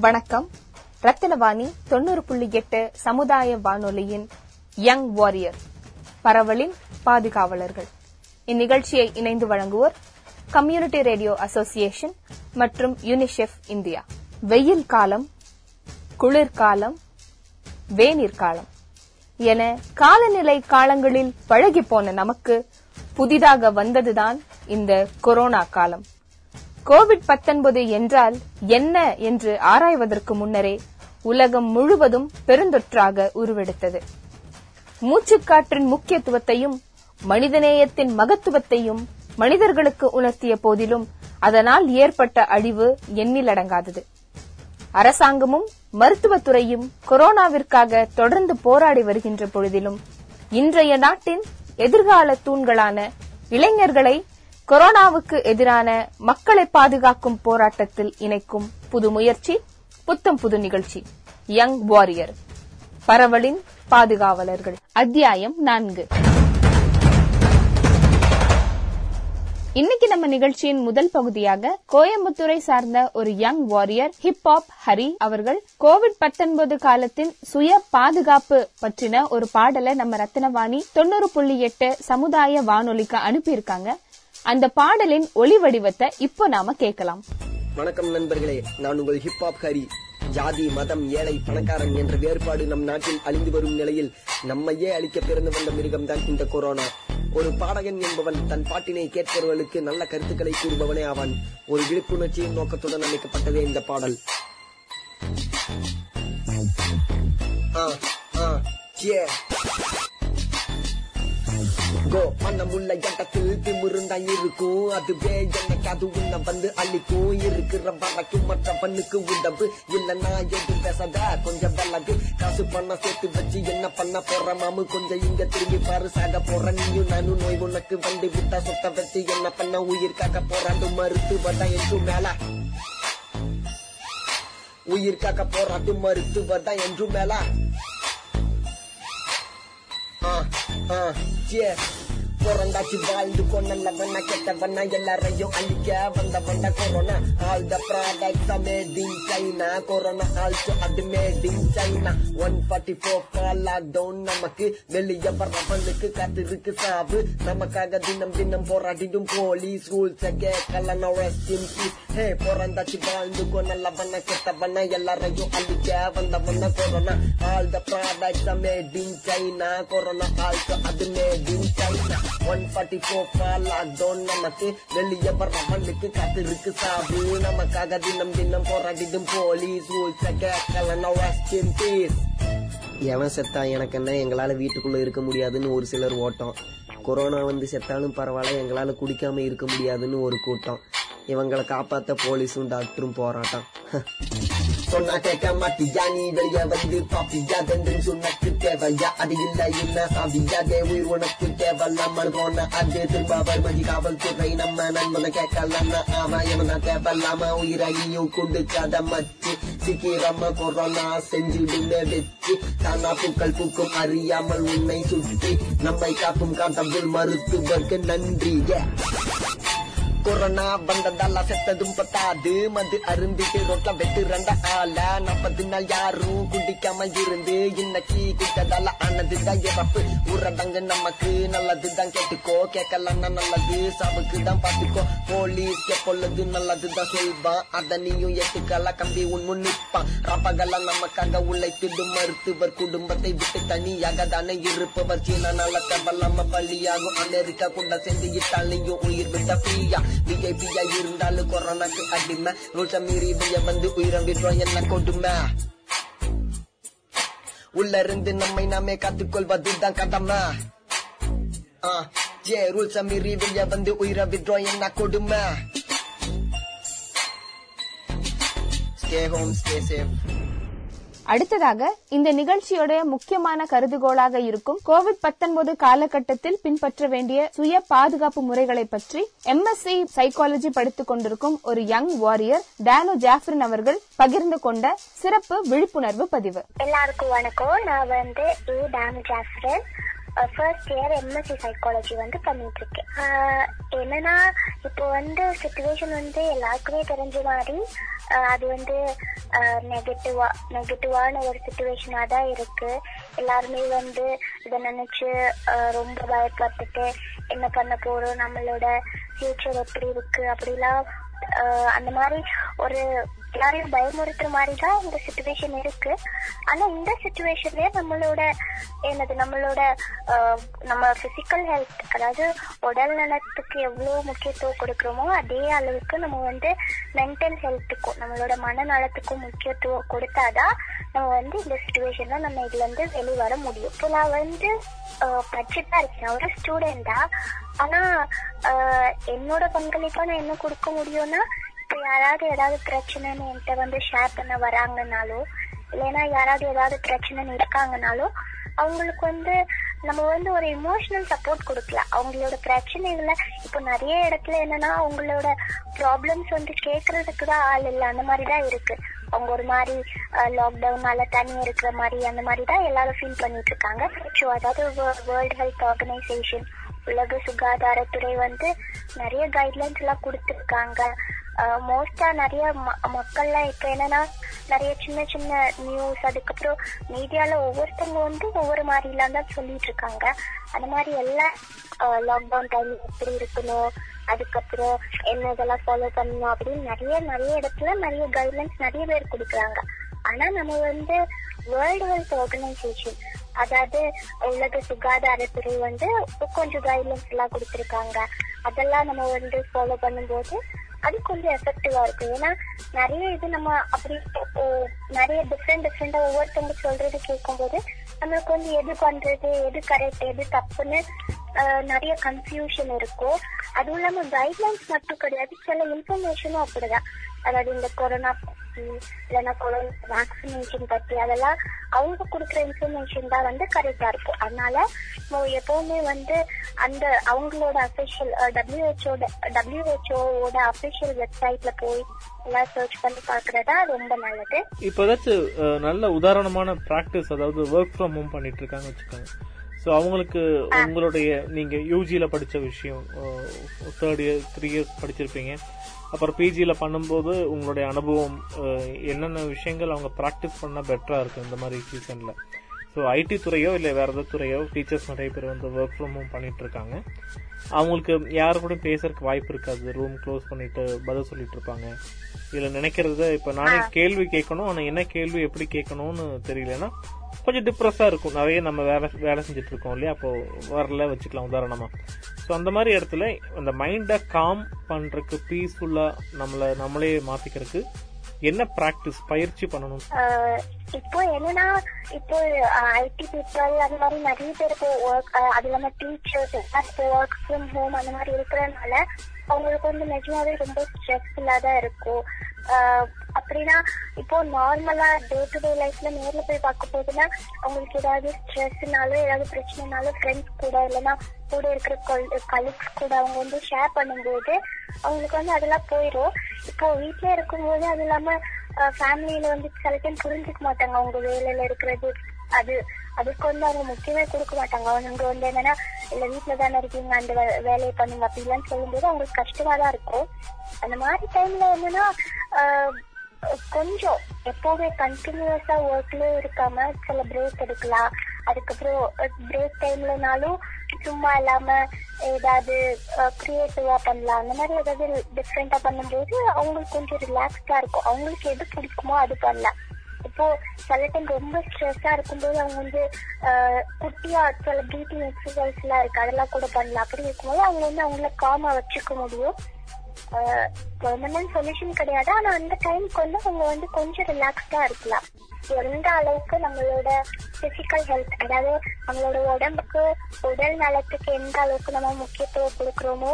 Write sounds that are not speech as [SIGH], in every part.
வணக்கம். ரத்தினவாணி தொண்ணூறு புள்ளி எட்டு சமுதாய வானொலியின் யங் வாரியர் பரவலின் பாதுகாவலர்கள். இந்நிகழ்ச்சியை இணைந்து வழங்குவோர் கம்யூனிட்டி ரேடியோ அசோசியேஷன் மற்றும் யுனிசெஃப் இந்தியா. வெயில் காலம் குளிர்காலம் வேநீர்காலம் என காலநிலை காலங்களில் பழகி போன நமக்கு புதிதாக வந்ததுதான் இந்த கொரோனா காலம். கோவிட் 19 என்றால் என்ன என்று ஆராய்வதற்கு முன்னரே உலகம் முழுவதும் பெருந்தொற்றாக உருவெடுத்தது. மூச்சுக்காற்றின் முக்கியத்துவத்தையும் மனிதநேயத்தின் மகத்துவத்தையும் மனிதர்களுக்கு உணர்த்திய போதிலும் அதனால் ஏற்பட்ட அழிவு எண்ணிலடங்காதது அரசாங்கமும் மருத்துவத்துறையும் கொரோனாவிற்காக தொடர்ந்து போராடி வருகின்ற பொழுதிலும் இன்றைய நாட்டின் எதிர்கால தூண்களான இளைஞர்களை கொரோனாவுக்கு எதிரான மக்களை பாதுகாக்கும் போராட்டத்தில் இணைக்கும் புது முயற்சி புத்தம் புது நிகழ்ச்சி. யங் வாரியர் பரவலின் பாதுகாவலர்கள். அத்தியாயம் நான்கு. இன்னைக்கு நம்ம நிகழ்ச்சியின் முதல் பகுதியாக கோயம்புத்தூரை சார்ந்த ஒரு யங் வாரியர் ஹிப்ஹாப் ஹரி அவர்கள் கோவிட் 19 காலத்தின் சுய பாதுகாப்பு பற்றின ஒரு பாடலை நம்ம ரத்தினவாணி தொண்ணூறு புள்ளி எட்டு சமுதாய வானொலிக்கு அனுப்பியிருக்காங்க. அந்த பாடலின் ஒளி வடிவத்தை இப்போ நாம கேட்கலாம். வணக்கம் நண்பர்களே நான் உங்கள் ஹிப்ஹாப் ஹரி. ஜாதி மதம் ஏழை பணக்காரன் என்ற வேறுபாடு நம் நாட்டில் அழிந்து வரும் நிலையில் நம்மையே அழிக்க பிறந்து வந்த மிருகம் தான் இந்த கொரோனா. ஒரு பாடகன் என்பவன் தன் பாட்டினை கேட்பவர்களுக்கு நல்ல கருத்துக்களை கூறுபவனே ஆவான். ஒரு விழிப்புணர்ச்சியின் நோக்கத்துடன் அமைக்கப்பட்டதே இந்த பாடல். ஆ, ஆ. கோ. மனமுள்ள இடத்தில் திமிருந்தா இருக்கும் அதுவே எனக்கு அது உன்னை வந்து அழிக்கும் இருக்கிற வரைக்கும் மற்ற பண்ணுக்கு உடம்பு இல்லன்னா எதுவும் பேசாத கொஞ்சம் வல்லது காசு பண்ண சேர்த்து வச்சு என்ன பண்ண போற மாமு? கொஞ்சம் இங்க திரும்பி பாரு சாக போற. நீயும் நானும் நோய் உனக்கு வந்து விட்டா சொத்த வச்சு என்ன பண்ண? உயிர் காக்க போறாண்டு மருத்துவதா என்று மேல. உயிர் காக்க போராட்டு மருத்துவதா என்று மேல. ஆ, ஆ, yeah. பிறந்தாச்சு வாழ்ந்து கொண்டவன கெட்டவனா எல்லாரையும் அழிக்க வந்த வந்த corona all the products made in China corona also அது made in China one forty four call lockdown நமக்கு வெளிய வர்றவனுக்கு காத்திருக்கு சாவு. நமக்காக தினம் தினம் போராடிடும் போலீஸ் ரூல்ஸ் கேட்கலாம். நோ ஹே பிறந்தாச்சு வாழ்ந்து கொண்டவன கெட்டவனா எல்லாரையும் அழிக்க வந்தவன corona. All the products made in China corona also அது made in China one forty four lockdown நமக்கு வெளிய வர்றவனுக்கு காத்திருக்கு சாவு. நமக்காக தினம் தினம் போராடிடும் போலீஸ் ரூல்ஸ் கேட்கல ரெஸ்ட் இன் பீஸ் எவன் செத்தா எனக்கு என்ன? எங்களால வீட்டுக்குள்ள இருக்க முடியாதுன்னு ஒரு சிலர் ஓட்டம். கொரோனா வந்து செத்தாலும் பரவாயில்ல எங்களால குடிக்காம இருக்க முடியாதுன்னு ஒரு கூட்டம். இவங்களை காப்பாத்த போலீஸும் டாக்டரும் போராட்டம். [LAUGHS] சொன்னா கேட்க மாட்டியா? நீ வெளிய வந்து பாப்பியா? தந்தன் சொன்னக்கு தேவையா? அது இல்ல இல்ல சாதியா? தே உனக்கு தேவையில்லாமல் போன அது திரும்ப வருமதி காவல்துறை நம்ம நண்பனை கேட்கலாம். ஆமா எவனா தேவையில்லாம உயிரையும் கொடுக்காத மச்சு. சீக்கிரமா கொரோனா செஞ்சுடுமே வெச்சு. தானா பூக்கள் பூக்கும் அறியாமல் உன்னை சுற்றி. நம்மை காக்கும் காட்டவில் மருத்துவர்க்கு நன்றி. கொரோனா வந்ததால செத்ததும் பத்தாது. மது அருந்திட்டு ரோட்ல வெட்டு ரெண்ட ஆள. நாற்பது நாள் யாரும் குடிக்காம இருந்து இன்னைக்கு குட்டதால ஆனதுதான் இறப்பு. ஊரடங்கு நமக்கு நல்லதுதான் கேட்டுக்கோ. கேட்கலன்னா நல்லது. சாவுக்கு தான் பாத்துக்கோ போலீஸ் எப்பொழுது நல்லதுதான் சொல்வான். அத நீயும் எட்டுக்கல கம்பி உன் முன் நிற்பான். ரப்பகல நமக்காக உழைத்திடும் மருத்துவர் குடும்பத்தை விட்டு தனியாக தானே இருப்பவர். சீனா நல்ல வல்லாம பள்ளியாகும் அமெரிக்கா கூட சேர்ந்து இத்தாலியும் உயிர் விட்ட ஃப்ரீயா. விஐபியா இருந்தாலும் கொரோனாக்கு அடிமை. ரூல்ஸ மீறி வெளிய வந்து உயிரம் விடுறோம் என்ன கொடுமை? உள்ள இருந்து நம்மை நாமே காத்துக்கொள்வதுதான் கடமை. ஆ ஜே ரூல்ஸ மீறி வெளிய வந்து உயிரை விடுறோம் என்ன கொடுமை? Stay home, stay safe. அடுத்ததாக இந்த நிகழ்ச்சியோட முக்கியமான கருதுகோளாக இருக்கும் கோவிட் 19 காலகட்டத்தில் பின்பற்ற வேண்டிய சுய பாதுகாப்பு முறைகளை பற்றி எம்எஸ்சி சைக்காலஜி படித்துக் கொண்டிருக்கும் ஒரு யங் வாரியர் டேனோ ஜாஃபரின் அவர்கள் பகிர்ந்து கொண்ட சிறப்பு விழிப்புணர்வு பதிவு. எல்லாருக்கும் வணக்கம். நான் வந்து ஃபர்ஸ்ட் இயர் எம்எஸ்சி சைக்காலஜி வந்து பண்ணிட்டு இருக்கேன் என்னன்னா இப்போ வந்து சுச்சுவேஷன் வந்து எல்லாருக்குமே தெரிஞ்ச மாதிரி அது வந்து நெகட்டிவா நெகட்டிவான ஒரு சுச்சுவேஷனா தான் இருக்கு. எல்லாருமே வந்து இதை நினைச்சு ரொம்ப பயப்பட்டுட்டு என்ன பண்ண போறோம் நம்மளோட ஃபியூச்சர் எப்படி இருக்கு அப்படிலாம் அந்த மாதிரி ஒரு எல்லாரையும் பயமுறுத்துற மாதிரி தான் இந்த சுச்சுவேஷன் இருக்கு. ஆனா இந்த சுச்சுவேஷன்லயே நம்மளோட என்னது நம்மளோட நம்ம பிசிக்கல் ஹெல்த் அதாவது உடல் நலத்துக்கு எவ்வளவு முக்கியத்துவம் கொடுக்குறோமோ அதே அளவுக்கு நம்ம வந்து மென்டல் ஹெல்த்துக்கும் நம்மளோட மனநலத்துக்கும் முக்கியத்துவம் கொடுத்தாதான் நம்ம வந்து இந்த சுச்சுவேஷன்ல நம்ம இதுல இருந்து வெளிவர முடியும். இப்போ நான் வந்து ஆஹ் படிச்சுட்டு தான் இருக்கேன் ஒரு ஸ்டூடெண்டா ஆனா என்னோட பங்களிப்பா நான் என்ன கொடுக்க முடியும்னா இப்போ யாராவது ஏதாவது பிரச்சனைன்னு என்கிட்ட வந்து ஷேர் பண்ண வராங்கனாலோ இல்லைன்னா யாராவது ஏதாவது பிரச்சனைன்னு இருக்காங்கனாலோ அவங்களுக்கு வந்து நம்ம வந்து ஒரு இமோஷனல் சப்போர்ட் கொடுக்கலாம். அவங்களோட பிரச்சனைகளை இப்போ நிறைய இடத்துல என்னன்னா அவங்களோட ப்ராப்ளம்ஸ் வந்து கேட்கறதுக்கு தான் ஆள் இல்லை. அந்த மாதிரி தான் இருக்கு. அவங்க ஒரு மாதிரி லாக்டவுனால தனியாக இருக்கிற மாதிரி அந்த மாதிரி தான் எல்லாரும் ஃபீல் பண்ணிட்டு இருக்காங்க. ஸோ அதாவது வேர்ல்ட் ஹெல்த் ஆர்கனைசேஷன் உலக சுகாதாரத்துறை வந்து நிறைய கைட்லைன்ஸ் எல்லாம் கொடுத்துருக்காங்க. மோஸ்டா நிறைய ம- மக்கள்லாம் இப்ப என்னன்னா நிறைய சின்ன சின்ன நியூஸ் அதுக்கப்புறம் மீடியால ஒவ்வொருத்தவங்க வந்து ஒவ்வொரு மாதிரிலாம் தான் சொல்லிட்டு இருக்காங்க. அந்த மாதிரி எல்லாம் லாக்டவுன் டைம் எப்படி இருக்கணும் அதுக்கப்புறம் என்ன இதெல்லாம் ஃபாலோ பண்ணணும் அப்படின்னு நிறைய நிறைய இடத்துல நிறைய கைட்லைன்ஸ் நிறைய பேர் கொடுக்குறாங்க. ஆனா நம்ம வந்து வேர்ல்டு ஹெல்த் ஆர்கனைசேஷன் அதாவது உலக சுகாதாரத்துறை வந்து கொஞ்சம் கைட்லைன்ஸ் எல்லாம் கொடுத்துருக்காங்க. அதெல்லாம் நம்ம வந்து ஃபாலோ பண்ணும்போது அது கொஞ்சம் எஃபெக்டிவா இருக்கும். ஏன்னா நிறைய இது நம்ம அப்படி நிறைய டிஃப்ரெண்ட் டிஃப்ரெண்டா ஒவ்வொருத்தவங்க சொல்றது கேட்கும்போது நம்மளுக்கு வந்து எது பண்றது எது கரெக்ட் எது தப்புன்னு நிறைய கன்ஃபியூஷன் இருக்கும். அதுவும் இல்லாம கைட்லைன்ஸ் மட்டும் கிடையாது. சில இன்ஃபர்மேஷனும் அப்படிதான். அதாவது இந்த கொரோனா பத்தி இல்லைன்னா கொரோனா வேக்சினேஷன் பத்தி அதெல்லாம் அவங்க கொடுக்குற இன்ஃபர்மேஷன் தான் வந்து கரெக்டா இருக்கும். அதனால எப்பவுமே வந்து அந்த அவங்களோட அபிஷியல் டபிள்யூஹெச்ஓட டபிள்யூஹெச்ஓட அபிஷியல் வெப்சைட்ல போய் எல்லாம் சர்ச் பண்ணி பாக்குறதா ரொம்ப நல்லது. இப்போ ஏதாச்சும் நல்ல உதாரணமான ப்ராக்டிஸ் அதாவது ஒர்க் ஃப்ரம் ஹோம் பண்ணிட்டு இருக்காங்க வச்சுக்கோங்க. ஸோ அவங்களுக்கு உங்களுடைய நீங்க யூஜியில படிச்ச விஷயம் தேர்ட் இயர் த்ரீ இயர்ஸ் படிச்சிருப்பீங்க. அப்புறம் பிஜியில் பண்ணும்போது உங்களுடைய அனுபவம் என்னென்ன விஷயங்கள் அவங்க ப்ராக்டிஸ் பண்ணால் பெட்டராக இருக்கு இந்த மாதிரி சீசனில் ஸோ ஐடி துறையோ இல்லை வேற ஏதாவது துறையோ டீச்சர்ஸ் நிறைய பேர் வந்து ஒர்க் ஃப்ரம் ஹோம் பண்ணிட்டு இருக்காங்க அவங்களுக்கு யாரு கூட பேசுறதுக்கு வாய்ப்பு இருக்காது. ரூம் க்ளோஸ் பண்ணிட்டு பதில் சொல்லிட்டு இருப்பாங்க. இதுல நினைக்கிறத இப்ப நானே கேள்வி கேட்கணும். ஆனா என்ன கேள்வி எப்படி கேட்கணும்னு தெரியலன்னா கொஞ்சம் டிப்ரெஸ்ஸா இருக்கும். நிறைய நம்ம வேலை வேலை செஞ்சுட்டு இருக்கோம் இல்லையா? அப்போ வரல வச்சுக்கலாம் உதாரணமா. ஸோ அந்த மாதிரி இடத்துல அந்த மைண்டை காம் பண்றதுக்கு பீஸ்ஃபுல்லா நம்மள நம்மளே மாத்திக்கிறதுக்கு என்ன பிராக்டிஸ் பயிற்சி பண்ணணும் ஆஹ் இப்போ என்னன்னா இப்போ ஐடி பீப்புள் அந்த மாதிரி நிறைய பேருக்கு ஒர்க் அது இல்லாம டீச்சர்ஸ் ஒர்க் ஃப்ரம் ஹோம் அந்த மாதிரி இருக்கிறதுனால அவங்களுக்கு வந்து நிஜமாவே ரொம்ப ஸ்ட்ரெஸ்ஃபுல்லா தான் இருக்கும். அப்படின்னா இப்போ நார்மலா டே டு டே லைஃப்ல நேர்ல போய் பார்க்க போதுன்னா அவங்களுக்கு ஏதாவது ஸ்ட்ரெஸ்னாலும் ஏதாவது பிரச்சனைனாலும் ஃப்ரெண்ட்ஸ் கூட இல்லைன்னா கூட இருக்கிற கலீக்ஸ் கூட அவங்க வந்து ஷேர் பண்ணும்போது அவங்களுக்கு வந்து அதெல்லாம் போயிடும் இப்போ வீட்ல இருக்கும்போது அது இல்லாம ஃபேமிலியில வந்து சில டைம் புரிஞ்சுக்க மாட்டாங்க. அவங்க வேலையில இருக்கிறது அது அதுக்கு வந்து அவங்க முக்கியமே கொடுக்க மாட்டாங்க. அவங்க வந்து என்னன்னா இல்ல வீட்டுல தானே இருக்கீங்க அந்த வே- வேலையை பண்ணுங்க அப்படிலாம் சொல்லும்போது அவங்களுக்கு கஷ்டமா தான் இருக்கும். அந்த மாதிரி டைம்ல என்னன்னா கொஞ்சம் எப்பவுமே கண்டினியூஸா ஒர்க்ல இருக்காம சில பிரேக் எடுக்கலாம். அதுக்கப்புறம் பிரேக் டைம்லனாலும் சும்மா இல்லாம ஏதாவது கிரியேட்டிவா பண்ணலாம். அந்த மாதிரி ஏதாவது டிஃப்ரெண்டா பண்ணும்போது அவங்களுக்கு கொஞ்சம் ரிலாக்ஸ்டா இருக்கும். அவங்களுக்கு எது பிடிக்குமோ அது பண்ணலாம். இப்போ சில டைம் ரொம்ப ஸ்ட்ரெஸ்ஸா இருக்கும்போது அவங்க வந்து குட்டியா சில பிரீத்திங் எக்ஸசைஸ் எல்லாம் இருக்கு. அதெல்லாம் கூட பண்ணலாம். அப்படி இருக்கும்போது அவங்க வந்து அவங்கள காமா வச்சுக்க முடியும். பெர்மனன்ட் சொல்யூஷன் கிடையாது. ஆனா அந்த டைம்க்கு வந்து அவங்க வந்து கொஞ்சம் ரிலாக்ஸ்டா இருக்கலாம். எந்த அளவுக்கு நம்மளோட பிசிக்கல் ஹெல்த் அதாவது நம்மளோட உடம்புக்கு உடல் நலத்துக்கு எந்த அளவுக்கு நம்ம முக்கியத்துவம் கொடுக்குறோமோ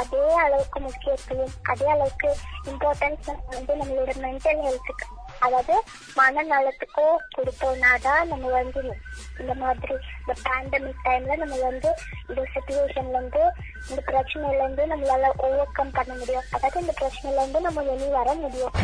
அதே அளவுக்கு முக்கியத்துவம் அதே அளவுக்கு இம்பார்ட்டன்ஸ் வந்து நம்மளோட மென்டல் ஹெல்த்துக்கு அதாவது மனநலத்துக்கோ கொடுத்தோம்னாதான் நம்ம வந்து இந்த மாதிரி இந்த பேண்டமிக் டைம்ல நம்ம வந்து இந்த சுச்சுவேஷன்ல இருந்து இந்த பிரச்சனையில இருந்து நம்மளால ஓவர் கம் பண்ண முடியும். அதாவது இந்த பிரச்சனையில இருந்து நம்ம வெளியே வர முடியும்.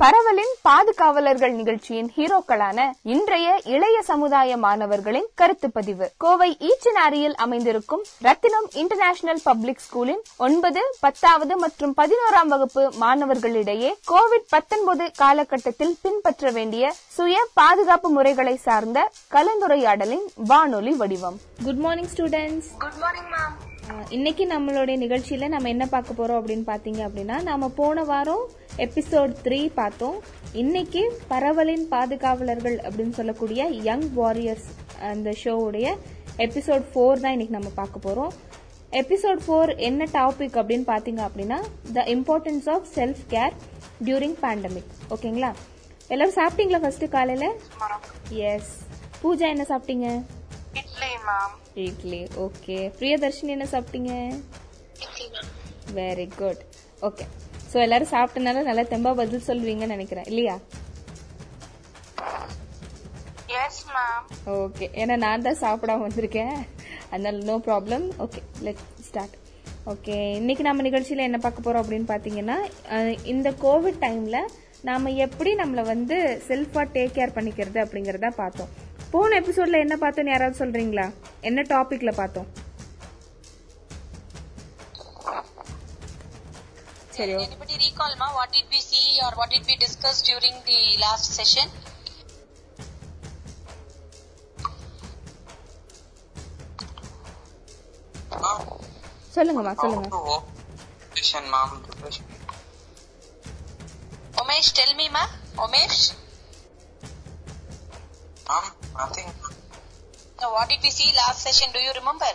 பரவலின் பாதுகாவலர்கள் நிகழ்ச்சியின் ஹீரோக்களான இன்றைய இளைய சமுதாய மாணவர்களின் கருத்து பதிவு. கோவை ஈச்சனாரியில் அமைந்திருக்கும் ரத்தினம் இன்டர்நேஷனல் பப்ளிக் ஸ்கூலின் ஒன்பது பத்தாவது மற்றும் பதினோராம் வகுப்பு மாணவர்களிடையே கோவிட் பத்தொன்பது காலகட்டத்தில் பின்பற்ற வேண்டிய சுய பாதுகாப்பு முறைகளை சார்ந்த கலந்துரையாடலின் வானொலி வடிவம். Good morning students good morning ma'am இன்னைக்கு நம்மளுடைய நிகழ்ச்சியில நம்ம என்ன பார்க்க போறோம் அப்படின்னு பாத்தீங்க அப்படின்னா நாம போன வாரம் எபிசோட் த்ரீ பார்த்தோம். இன்னைக்கு பரவலின் பாதுகாவலர்கள் அப்படின்னு சொல்லக்கூடிய யங் வாரியர்ஸ் அந்த ஷோவுடைய எபிசோட் ஃபோர் தான் இன்னைக்கு நம்ம பார்க்க போறோம். எபிசோட் ஃபோர் என்ன டாபிக் அப்படின்னு பாத்தீங்க அப்படின்னா the importance of self care during pandemic ஓகேங்களா? எல்லாரும் சாப்பிட்டீங்களா ஃபர்ஸ்ட் காலையில? எஸ் பூஜா என்ன சாப்பிட்டீங்க? இட்லி மேம் இட்லி. ஓகே பிரியதர்ஷினி என்ன சாப்பிட்டீங்க? வெரி குட் ஓகே ஸோ எல்லாரும் சாப்பிட்டனால நல்லா தெம்பா பதில் சொல்லுவீங்கன்னு நினைக்கிறேன். இல்லையா? ஓகே ஏன்னா நான் தான் சாப்பிடாம வந்திருக்கேன். அதனால no problem okay let start okay இன்னைக்கு நம்ம நிகழ்ச்சியில என்ன பார்க்க போறோம் அப்படின்னு பாத்தீங்கன்னா அஹ், இந்த கோவிட் டைம்ல நாம எப்படி நம்மள வந்து செல்ஃபா டேக் கேர் பண்ணிக்கிறது அப்படிங்கறத பார்த்தோம். போன எபிசோட்ல என்ன பார்த்தோம்னு யாராவது சொல்றீங்களா என்ன டாபிக்ல பார்த்தோம் சரி. Anybody recall ma what did we see or what did we discuss during the last session? சொல்லுங்கம்மா சொல்லுங்க mom depression Umesh, tell me ma. Umesh, mom nothing now what did we see last session? Do you remember?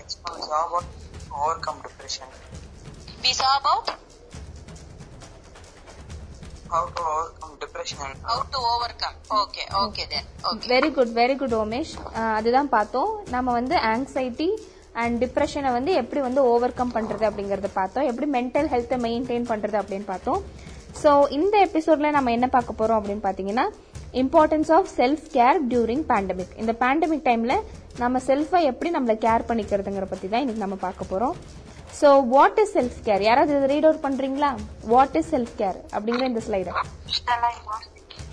it's my job to overcome depression We saw about how to overcome depression how to overcome. Okay, okay then. Okay. Very good very good Omesh அதுதான் பார்த்தோம் நம்ம வந்து anxiety and டிப்ரெஷனை வந்து எப்படி வந்து over come பண்றது அப்படிங்கறத பார்த்தோம் எப்படி மென்டல் ஹெல்த்தை மெயின்டைன் பண்றது அப்படின்னு பார்த்தோம் ஸோ இந்த எபிசோட்ல நம்ம என்ன பார்க்க போறோம் அப்படின்னு பார்த்தீங்கன்னா importance of self care during pandemic இந்த பேண்டமிக் டைம்ல நம்ம செல்ஃபை எப்படி நம்மள கேர் பண்ணிக்கிறதுங்கிற பத்தி தான் இன்னைக்கு நம்ம பார்க்க போறோம். So what is self care யாராவது இதை ரீட் அவுட் பண்றீங்களா? வாட் இஸ் செல்ஃப் கேர் அப்படிங்கிற இந்த ஸ்லைடை?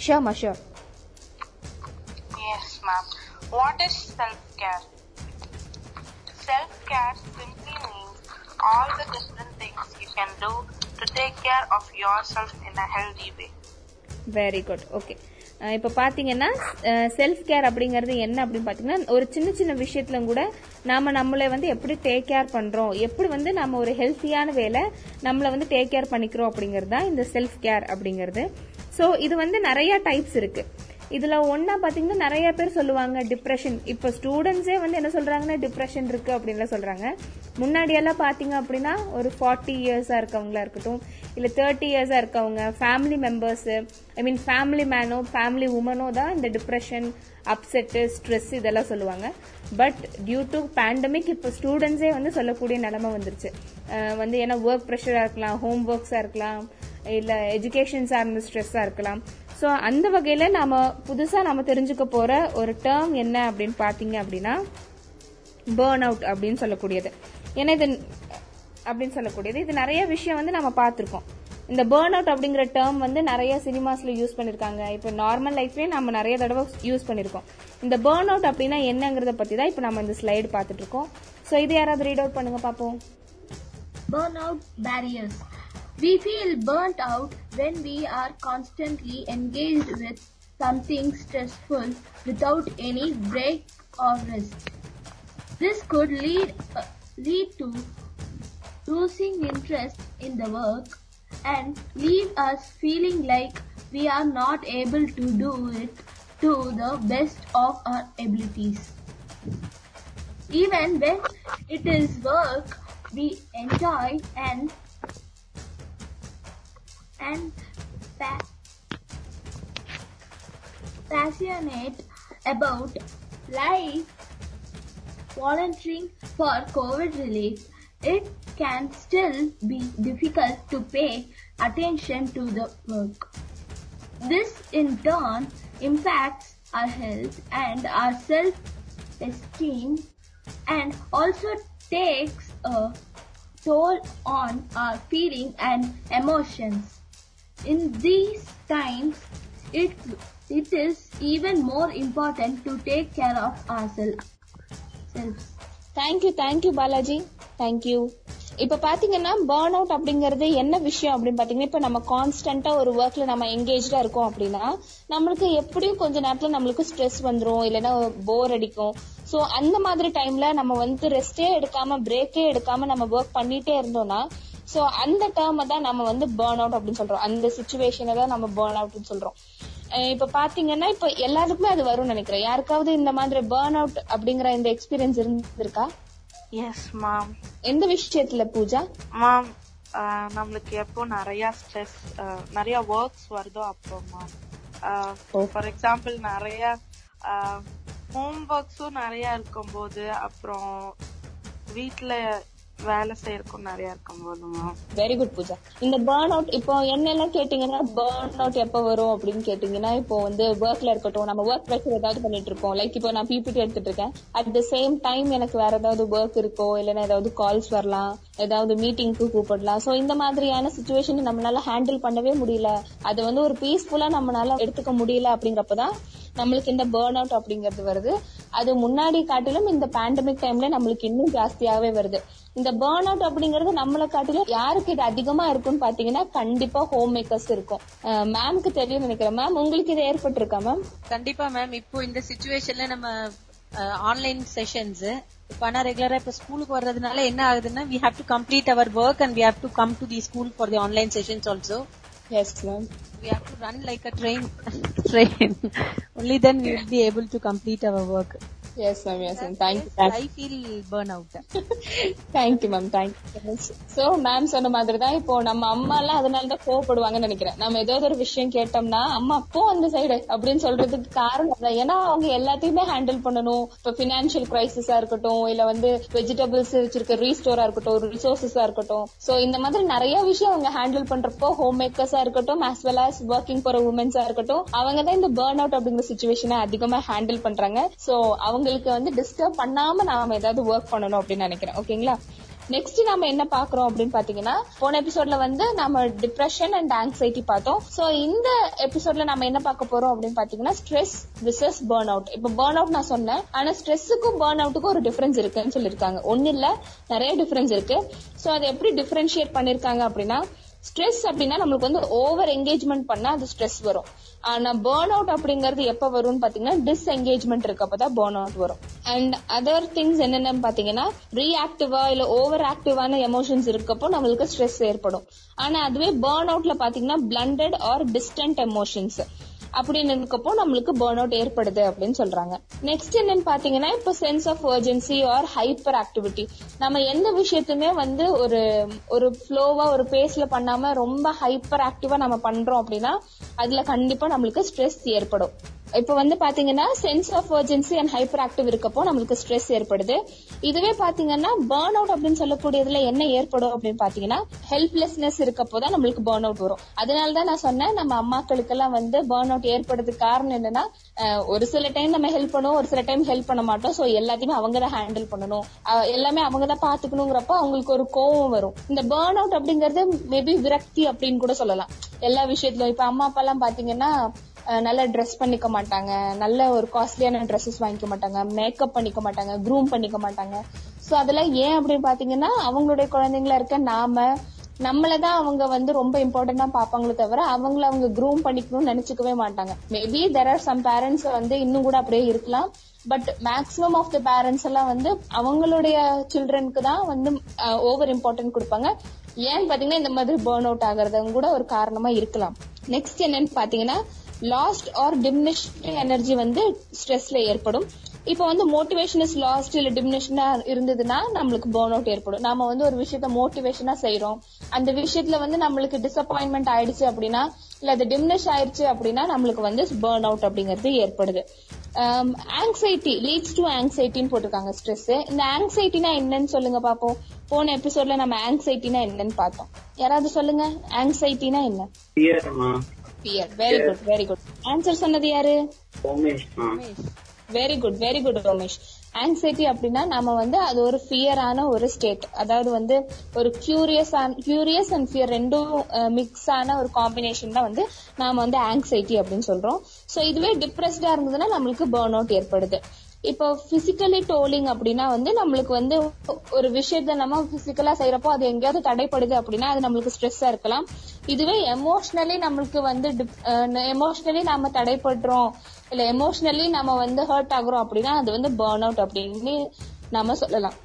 ஷியோர்மா sure Yes, ma'am. What is self-care? Self-care simply means all the different things you can do to take care of yourself in a healthy way. Very good okay இப்போ பார்த்தீங்கன்னா self care அப்படிங்கிறது என்ன அப்படின்னு பார்த்தீங்கன்னா ஒரு சின்ன சின்ன விஷயத்துல கூட நாம நம்மளை வந்து எப்படி டேக் கேர் பண்றோம்? எப்படி வந்து நம்ம ஒரு ஹெல்த்தியான வேலை நம்மளை வந்து டேக் கேர் பண்ணிக்கிறோம் அப்படிங்கிறது தான் இந்த செல்ஃப் கேர் அப்படிங்கிறது. ஸோ இது வந்து நிறைய டைப்ஸ் இருக்கு. இதில் ஒன்றா பார்த்தீங்கன்னா நிறைய பேர் சொல்லுவாங்க டிப்ரெஷன் இப்போ ஸ்டூடெண்ட்ஸே வந்து என்ன சொல்கிறாங்கன்னா டிப்ரெஷன் இருக்குது அப்படின்லாம் சொல்கிறாங்க முன்னாடியெல்லாம் பார்த்தீங்க அப்படின்னா ஒரு ஃபார்ட்டி இயர்ஸாக இருக்கவங்களா இருக்கட்டும் இல்லை தேர்ட்டி இயர்ஸாக இருக்கவங்க family members I mean family மேனோ family உமனோ தான் இந்த டிப்ரெஷன் அப்செட்டு ஸ்ட்ரெஸ் இதெல்லாம் சொல்லுவாங்க. பட் டியூ டு பேண்டமிக் இப்போ ஸ்டூடெண்ட்ஸே வந்து சொல்லக்கூடிய நிலமை வந்துருச்சு. வந்து ஏன்னா ஒர்க் ப்ரெஷராக இருக்கலாம் ஹோம் ஒர்க்ஸாக இருக்கலாம் இல்லை எஜுகேஷன் சார்ந்த ஸ்ட்ரெஸ்ஸாக இருக்கலாம். ஸோ அந்த வகையில் நாம புதுசாக நாம தெரிஞ்சுக்க போற ஒரு டேர்ம் என்ன அப்படின்னு பார்த்தீங்க அப்படின்னா பேர்ன் அவுட் அப்படின்னு சொல்லக்கூடியது. ஏன்னா இது அப்படின்னு சொல்லக்கூடியது. இது நிறைய விஷயம் வந்து நம்ம பார்த்துருக்கோம் இந்த பேர்ன் அவுட் அப்படிங்கிற டேர்ம் வந்து நிறைய சினிமாஸ்ல யூஸ் பண்ணிருக்காங்க. இப்போ நார்மல் லைஃப்லயே நம்ம நிறைய தடவை யூஸ் பண்ணிருக்கோம். இந்த பேர்ன் அவுட் அப்படின்னா என்னங்கிறத பத்தி தான் இப்போ நம்ம இந்த ஸ்லைடு பார்த்துட்டு இருக்கோம். ஸோ இது யாராவது ரீட் அவுட் பண்ணுங்க பார்ப்போம் out barrier We feel burnt out when we are constantly engaged with something stressful without any break or rest. This could lead uh, lead to losing interest in the work and leave us feeling like we are not able to do it to the best of our abilities. Even when it is work we enjoy and and pa- passionate about life volunteering for COVID relief, it can still be difficult to pay attention to the work. This in turn impacts our health and our self-esteem and also takes a toll on our feeling and emotions. In these times, it it is even more important to take care of ourselves. Selves. Thank you thank you Balaji thank you இப்ப பாத்தீங்கன்னா burn out அப்படிங்கறது என்ன விஷயம் அப்படின்னு பாத்தீங்கன்னா இப்ப நம்ம கான்ஸ்டன்டா ஒரு ஒர்க்ல நம்ம எங்கேஜா இருக்கோம் அப்படின்னா நம்மளுக்கு எப்படியும் கொஞ்ச நேரத்துல நம்மளுக்கு ஸ்ட்ரெஸ் வந்துரும் இல்லைன்னா போர் அடிக்கும் சோ அந்த மாதிரி டைம்ல நம்ம வந்து ரெஸ்டே எடுக்காம பிரேக்கே எடுக்காம நம்ம ஒர்க் பண்ணிட்டே இருந்தோம்னா சோ அந்த டேர்மை தான் நம்ம வந்து பேர்ன் அவுட் அப்படின்னு சொல்றோம். அந்த சுச்சுவேஷனை தான் நம்ம பேர்ன் அவுட்னு சொல்றோம். இப்ப பாத்தீங்கன்னா இப்ப எல்லாருக்குமே அது வரும்னு நினைக்கிறேன். யாருக்காவது இந்த மாதிரி பேர்ன் அவுட் அப்படிங்கிற இந்த எக்ஸ்பீரியன்ஸ் இருந்திருக்கா? எஸ் மேம் எந்த விஷயத்துல பூஜா? மேம் நம்மளுக்கு எப்போ நிறைய ஸ்ட்ரெஸ் நிறைய ஒர்க்ஸ் வருதோ அப்போ மேம் ஃபார் எக்ஸாம்பிள் நிறைய ஹோம் ஒர்க்ஸும் நிறைய இருக்கும்போது அப்புறம் வீட்ல வேலை செய்யறக்கும் நிறைய இருக்கும் போதுமா வெரி குட் பூஜா. இந்த பேர்ன் அவுட் இப்போ என்ன எல்லாம் கேட்டீங்கன்னா பேர்ன் அவுட் எப்ப வரும் அப்படின்னு கேட்டீங்கன்னா இப்போ வந்து ஒர்க்ல இருக்கட்டும் நம்ம ஒர்க் ப்ரெஷர் ஏதாவது பண்ணிட்டு இருக்கோம். லைக் இப்போ நான் பிபிடி எடுத்துட்டு இருக்கேன். அட் த சேம் டைம் எனக்கு வேற ஏதாவது ஒர்க் இருக்கோ இல்லைன்னா ஏதாவது கால்ஸ் வரலாம் ஏதாவது மீட்டிங்க்கு கூப்பிடலாம். சோ இந்த மாதிரியான சுச்சுவேஷன் நம்மளால ஹேண்டில் பண்ணவே முடியல. அது வந்து ஒரு பீஸ்ஃபுல்லா நம்மளால எடுத்துக்க முடியல அப்படிங்கறப்பதான் நம்மளுக்கு இந்த பேர்ன் அவுட் அப்படிங்கிறது வருது. அது முன்னாடி காட்டிலும் இந்த பேண்டமிக் டைம்ல நம்மளுக்கு இன்னும் ஜாஸ்தியாவே வருது. இந்த பேர்ன் அவுட் அப்படிங்கறது நம்மளை காட்டிலும் யாருக்கு இது அதிகமா இருக்கும்னு பாத்தீங்கன்னா கண்டிப்பா ஹோம் மேக்கர்ஸ் இருக்கும் மேம்க்கு தெரியும் நினைக்கிறேன். மேம் உங்களுக்கு இது ஏற்பட்டிருக்கா மேம் கண்டிப்பா மேம் இப்போ இந்த சுச்சுவேஷன்ல நம்ம ஆன்லைன் செஷன்ஸ் இப்ப ஆனா ரெகுலரா இப்ப ஸ்கூலுக்கு வர்றதுனால என்ன ஆகுதுன்னா we have to complete our work and we have to come to the school for the online sessions also Yes, ma'am. We have to run like a train, [LAUGHS] train. Only then we will be able to complete our work. Yes ma'am yes ma'am thank you i feel burn out. Thank you ma'am thank you so ma'am சொன்ன மாதிரி தான் இப்போ நம்ம அம்மா எல்லாம் அதனால தான் கோவப்படுவாங்கன்னு நினைக்கிறேன். நம்ம ஏதாவது ஒரு விஷயம் கேட்டோம்னா அம்மா அப்போ அந்த சைடு அப்படின்னு சொல்றதுக்கு காரணம் அதான். ஏன்னா அவங்க எல்லாத்தையுமே ஹேண்டில் பண்ணணும். இப்ப பினான்சியல் கிரைசிஸா இருக்கட்டும் இல்ல வந்து வெஜிடபிள்ஸ் வச்சிருக்க ரீஸ்டோரா இருக்கட்டும் ரிசோர்சஸா இருக்கட்டும். சோ இந்த மாதிரி நிறைய விஷயம் அவங்க ஹேண்டில் பண்றப்போ ஹோம் மேக்கர்ஸா இருக்கட்டும் as well as ஒர்க்கிங் போற உமன்ஸா இருக்கட்டும் அவங்க தான் இந்த பேர்ன் அவுட் அப்படிங்கிற சுச்சுவேஷனை அதிகமா ஹேண்டில் பண்றாங்க. சோ அவங்களுக்கு வந்து டிஸ்டர்ப் பண்ணாம நாம ஏதாவது ஒர்க் பண்ணணும் அப்படின்னு நினைக்கிறேன். ஓகேங்களா நெக்ஸ்ட் நாம என்ன பாக்குறோம் அப்படின்னு பாத்தீங்கன்னா போன எபிசோட்ல வந்து நம்ம டிப்ரெஷன் அண்ட் ஆங்ஸைட்டி பார்த்தோம். சோ இந்த எபிசோட்ல நம்ம என்ன பார்க்க போறோம் அப்படின்னு பாத்தீங்கன்னா ஸ்ட்ரெஸ் விசஸ் பேர்ன் அவுட் இப்ப பேர்ன் அவுட் நான் சொன்னேன். ஆனா ஸ்ட்ரெஸ்ஸுக்கும் பேர்ன் அவுட்டுக்கும் ஒரு டிஃபரன்ஸ் இருக்குன்னு சொல்லிருக்காங்க ஒன்னு இல்ல நிறைய டிஃபரன்ஸ் இருக்கு. சோ அதை எப்படி டிஃபரன்ஷியேட் பண்ணிருக்காங்க அப்படின்னா ஸ்ட்ரெஸ் அப்படின்னா நம்மளுக்கு வந்து ஓவர் என்கேஜ்மெண்ட் பண்ணா அது ஸ்ட்ரெஸ் வரும். ஆனா பேர்ன் அவுட் அப்படிங்கறது எப்ப வரும்னு பாத்தீங்கன்னா டிஸ்எங்கேஜ்மெண்ட் இருக்கப்பதான் பேர்ன் அவுட் வரும். அண்ட் அதர் திங்ஸ் என்னென்னு பாத்தீங்கன்னா ரீஆக்டிவா இல்ல ஓவர் ஆக்டிவான எமோஷன்ஸ் இருக்கப்போ நம்மளுக்கு ஸ்ட்ரெஸ் ஏற்படும். ஆனா அதுவே பேர்ன் அவுட்ல பாத்தீங்கன்னா பிளண்டட் ஆர் டிஸ்டன்ட் எமோஷன்ஸ் அப்படின்னு இருக்கப்போ நம்மளுக்கு பேர்ன் அவுட் ஏற்படுது அப்படின்னு சொல்றாங்க. நெக்ஸ்ட் என்னன்னு பாத்தீங்கன்னா இப்போ sense of urgency or hyperactivity நம்ம எந்த விஷயத்துமே வந்து ஒரு ஒரு ஃப்ளோவா ஒரு பேஸ்ல பண்ணாம ரொம்ப ஹைப்பர் ஆக்டிவா நம்ம பண்றோம் அப்படின்னா அதுல கண்டிப்பா நம்மளுக்கு ஸ்ட்ரெஸ் ஏற்படும். இப்ப வந்து பாத்தீங்கன்னா sense of urgency and hyperactive இருக்கப்போ நம்மளுக்கு ஸ்ட்ரெஸ் ஏற்படுது. இதுவே பாத்தீங்கன்னா பேர்ன் அவுட் அப்படின்னு சொல்லக்கூடியதுல என்ன ஏற்படும் அப்படின்னு பாத்தீங்கன்னா ஹெல்ப்லெஸ்னஸ் இருக்கப்போ தான் நம்மளுக்கு பேர்ன் அவுட் வரும். அதனாலதான் நான் சொன்னேன் நம்ம அம்மாக்களுக்கெல்லாம் வந்து பேர்ன் அவுட் ஏற்படுறதுக்கு காரணம் என்னன்னா ஒரு சில டைம் நம்ம ஹெல்ப் பண்ணுவோம் ஒரு சில டைம் ஹெல்ப் பண்ண மாட்டோம். சோ எல்லாத்தையுமே அவங்க தான் ஹேண்டில் பண்ணணும். எல்லாமே அவங்க தான் பாத்துக்கணுங்கிறப்ப அவங்களுக்கு ஒரு கோவம் வரும். இந்த பேர்ன் அவுட் அப்படிங்கறது மேபி விரக்தி அப்படின்னு கூட சொல்லலாம். எல்லா விஷயத்திலும் இப்ப அம்மா அப்பா எல்லாம் பாத்தீங்கன்னா நல்ல ட்ரெஸ் பண்ணிக்க மாட்டாங்க. நல்ல ஒரு காஸ்ட்லியான ட்ரெஸ்ஸஸ் வாங்கிக்க மாட்டாங்க. மேக்கப் பண்ணிக்க மாட்டாங்க. க்ரூம் பண்ணிக்க மாட்டாங்க. சோ அதெல்லாம் ஏன் அப்படின்னு பாத்தீங்கன்னா அவங்களுடைய குழந்தைங்களா இருக்க நாம நம்மளதான் அவங்க வந்து ரொம்ப இம்பார்ட்டன்டா பாப்பாங்களே தவிர அவங்கள அவங்க க்ரூம் பண்ணிக்கணும்னு நினைச்சுக்கவே மாட்டாங்க. Maybe there are some parents வந்து இன்னும் கூட அப்படியே இருக்கலாம். But maximum of the parents எல்லாம் வந்து அவங்களுடைய சில்ட்ரனுக்கு தான் வந்து ஓவர் இம்பார்ட்டன்ட் கொடுப்பாங்க. ஏன்னு பாத்தீங்கன்னா இந்த மாதிரி பேர்ன் அவுட் ஆகுறதும் கூட ஒரு காரணமா இருக்கலாம். நெக்ஸ்ட் என்னன்னு பாத்தீங்கன்னா லாஸ்ட் ஆர் டிமினிஷ்ட் எனர்ஜி வந்து ஸ்ட்ரெஸ்ல ஏற்படும். இப்போ வந்து மோட்டிவேஷன் இஸ் லாஸ்ட் இல்ல டிமினிஷனா இருந்ததுன்னா நம்மளுக்கு பேர்ன் அவுட் ஏற்படும். நாம வந்து ஒரு விஷயத்த மோட்டிவேஷனா செய்யறோம் அந்த விஷயத்துல வந்து நம்மளுக்கு டிசப்பாயின்மெண்ட் ஆயிடுச்சு அப்படின்னா இல்ல அது டிமினிஷ் ஆயிடுச்சு அப்படின்னா நம்மளுக்கு வந்து பேர்ன் அவுட் அப்படிங்கிறது ஏற்படுது. ஆங்ஸைட்டி லீட்ஸ் டு ஆங்ஸைட்டின்னு போட்டிருக்காங்க ஸ்ட்ரெஸ் இந்த ஆங்ஸைட்டினா என்னன்னு சொல்லுங்க பாப்போம். போன எபிசோட்ல நம்ம ஆங்ஸைட்டினா என்னன்னு பார்த்தோம். யாராவது சொல்லுங்க? ஆங்ஸைட்டினா என்ன? Fear very good very good answer சொன்னது யாரு? Very good very good Ramesh anxiety அப்படின்னா நம்ம வந்து அது ஒரு ஃபியரான ஒரு ஸ்டேட் அதாவது வந்து ஒரு கியூரியஸ் கியூரியஸ் அண்ட் ஃபியர் ரெண்டும் மிக்ஸ் ஆன ஒரு காம்பினேஷன் தான் வந்து நாம வந்து ஆங்ஸைட்டி அப்படின்னு சொல்றோம். சோ இதுவே டிப்ரெஸ்டா இருந்ததுன்னா நம்மளுக்கு பேர்ன் அவுட் ஏற்படுது. இப்போ பிசிக்கலி டோலிங் அப்படின்னா வந்து நம்மளுக்கு வந்து ஒரு விஷயத்த நம்ம பிசிக்கலா செய்யறப்போ அது எங்கேயாவது தடைப்படுது அப்படின்னா அது நம்மளுக்கு ஸ்ட்ரெஸ்ஸா இருக்கலாம். இதுவே எமோஷனலி நம்மளுக்கு வந்து எமோஷனலி நாம தடைப்படுறோம். இல்ல எமோஷனலி நம்ம வந்து ஹர்ட் ஆகுறோம் அப்படின்னா அது வந்து பேர்ன் அவுட் அப்படின்னு நம்ம சொல்லலாம்.